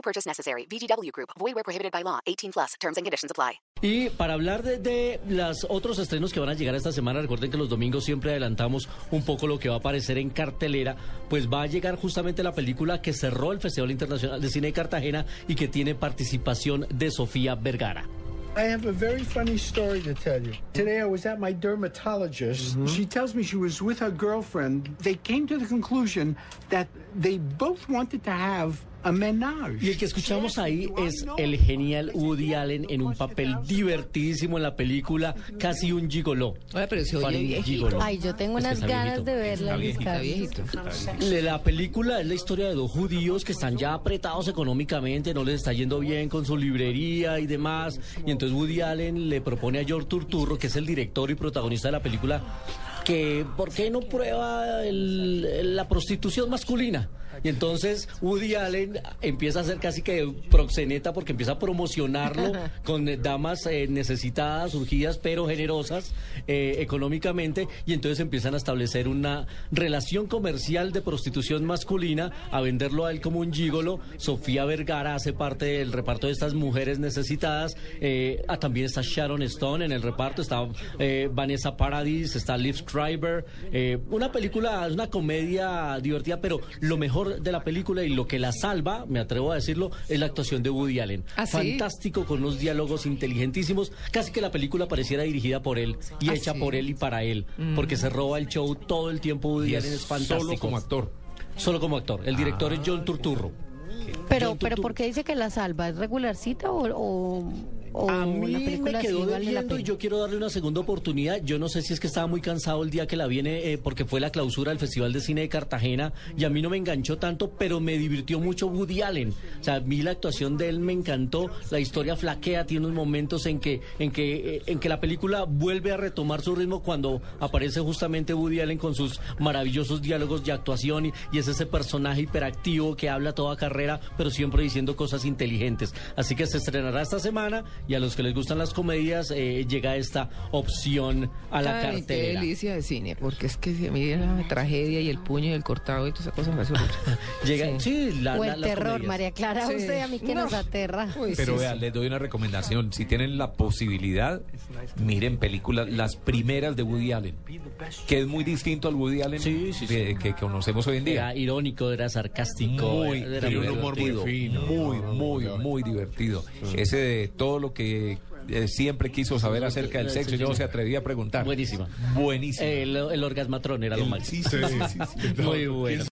No purchase necessary. VGW Group. Void where prohibited by law. 18 plus. Terms and conditions apply. Y para hablar de, de los otros estrenos que van a llegar esta semana, recuerden que los domingos siempre adelantamos un poco lo que va a aparecer en cartelera, pues va a llegar justamente la película que cerró el Festival Internacional de Cine de Cartagena y que tiene participación de Sofía Vergara. I have a very funny story to tell you. Today I was at my dermatologist. She tells me she was with her girlfriend. They came to the conclusion that they both wanted to have. Y el que escuchamos ahí es el genial Woody Allen en un papel divertidísimo en la película, casi un gigoló. Oye, pero se oye. Ay, yo tengo Es que unas está ganas viejito. de verla, Está viejito. Le- La película es la historia de dos judíos que están ya apretados económicamente, no les está yendo bien con su librería y demás. Y entonces Woody Allen le propone a George Turturro, que es el director y protagonista de la película, que ¿por qué no prueba el- la prostitución masculina? Y entonces Woody Allen empieza a hacer casi que proxeneta porque empieza a promocionarlo con damas eh, necesitadas, surgidas, pero generosas eh, económicamente. Y entonces empiezan a establecer una relación comercial de prostitución masculina, a venderlo a él como un gígolo. Sofía Vergara hace parte del reparto de estas mujeres necesitadas. Eh, ah, también está Sharon Stone en el reparto, está eh, Vanessa Paradis, está Liv Schreiber. Eh, una película, es una comedia divertida, pero lo mejor de la película y lo que la salva, me atrevo a decirlo, es la actuación de Woody Allen. ¿Ah, sí? Fantástico, con unos diálogos inteligentísimos. Casi que la película pareciera dirigida por él y ¿Ah, hecha sí? por él y para él, porque se roba el show todo el tiempo. Woody Allen es fantástico. Solo como actor. Solo como actor. El director es John Turturro. Pero, John pero. ¿por qué dice que la salva? ¿Es regularcita o, o, o A la mí película me quedó vale debiendo y yo quiero darle una segunda oportunidad. Yo no sé si es que estaba muy cansado el día que la viene, eh, porque fue la clausura del Festival de Cine de Cartagena y a mí no me enganchó tanto, pero me divirtió mucho Woody Allen. O sea, a mí la actuación de él me encantó. La historia flaquea, tiene unos momentos en que, en que, eh, en que la película vuelve a retomar su ritmo cuando aparece justamente Woody Allen con sus maravillosos diálogos de actuación y, y es ese personaje hiperactivo que habla toda carrera, pero siempre diciendo cosas inteligentes. Así que se estrenará esta semana y a los que les gustan las comedias eh, llega esta opción a la Ay, qué cartelera. delicia de cine, porque es que si a mí la tragedia y el puño y el cortado y todas esas cosas me hace. Llega, sí, la- O la- el terror, comedias. María Clara, Sí. usted a mí que No. nos aterra. Uy, Pero sí, vea, sí. les doy una recomendación. Si tienen la posibilidad, miren películas, las primeras de Woody Allen, que es muy distinto al Woody Allen Sí, sí, sí. de- que conocemos hoy en día. Era irónico, era sarcástico, Muy, era tiene muy un humor muy fino, muy, muy, muy divertido. Ese de todo lo que eh, siempre quiso saber acerca del sexo y no se atrevía a preguntar. Buenísima. Buenísimo. El, el orgasmatrón era lo máximo. Sí, sí, sí. Muy bueno.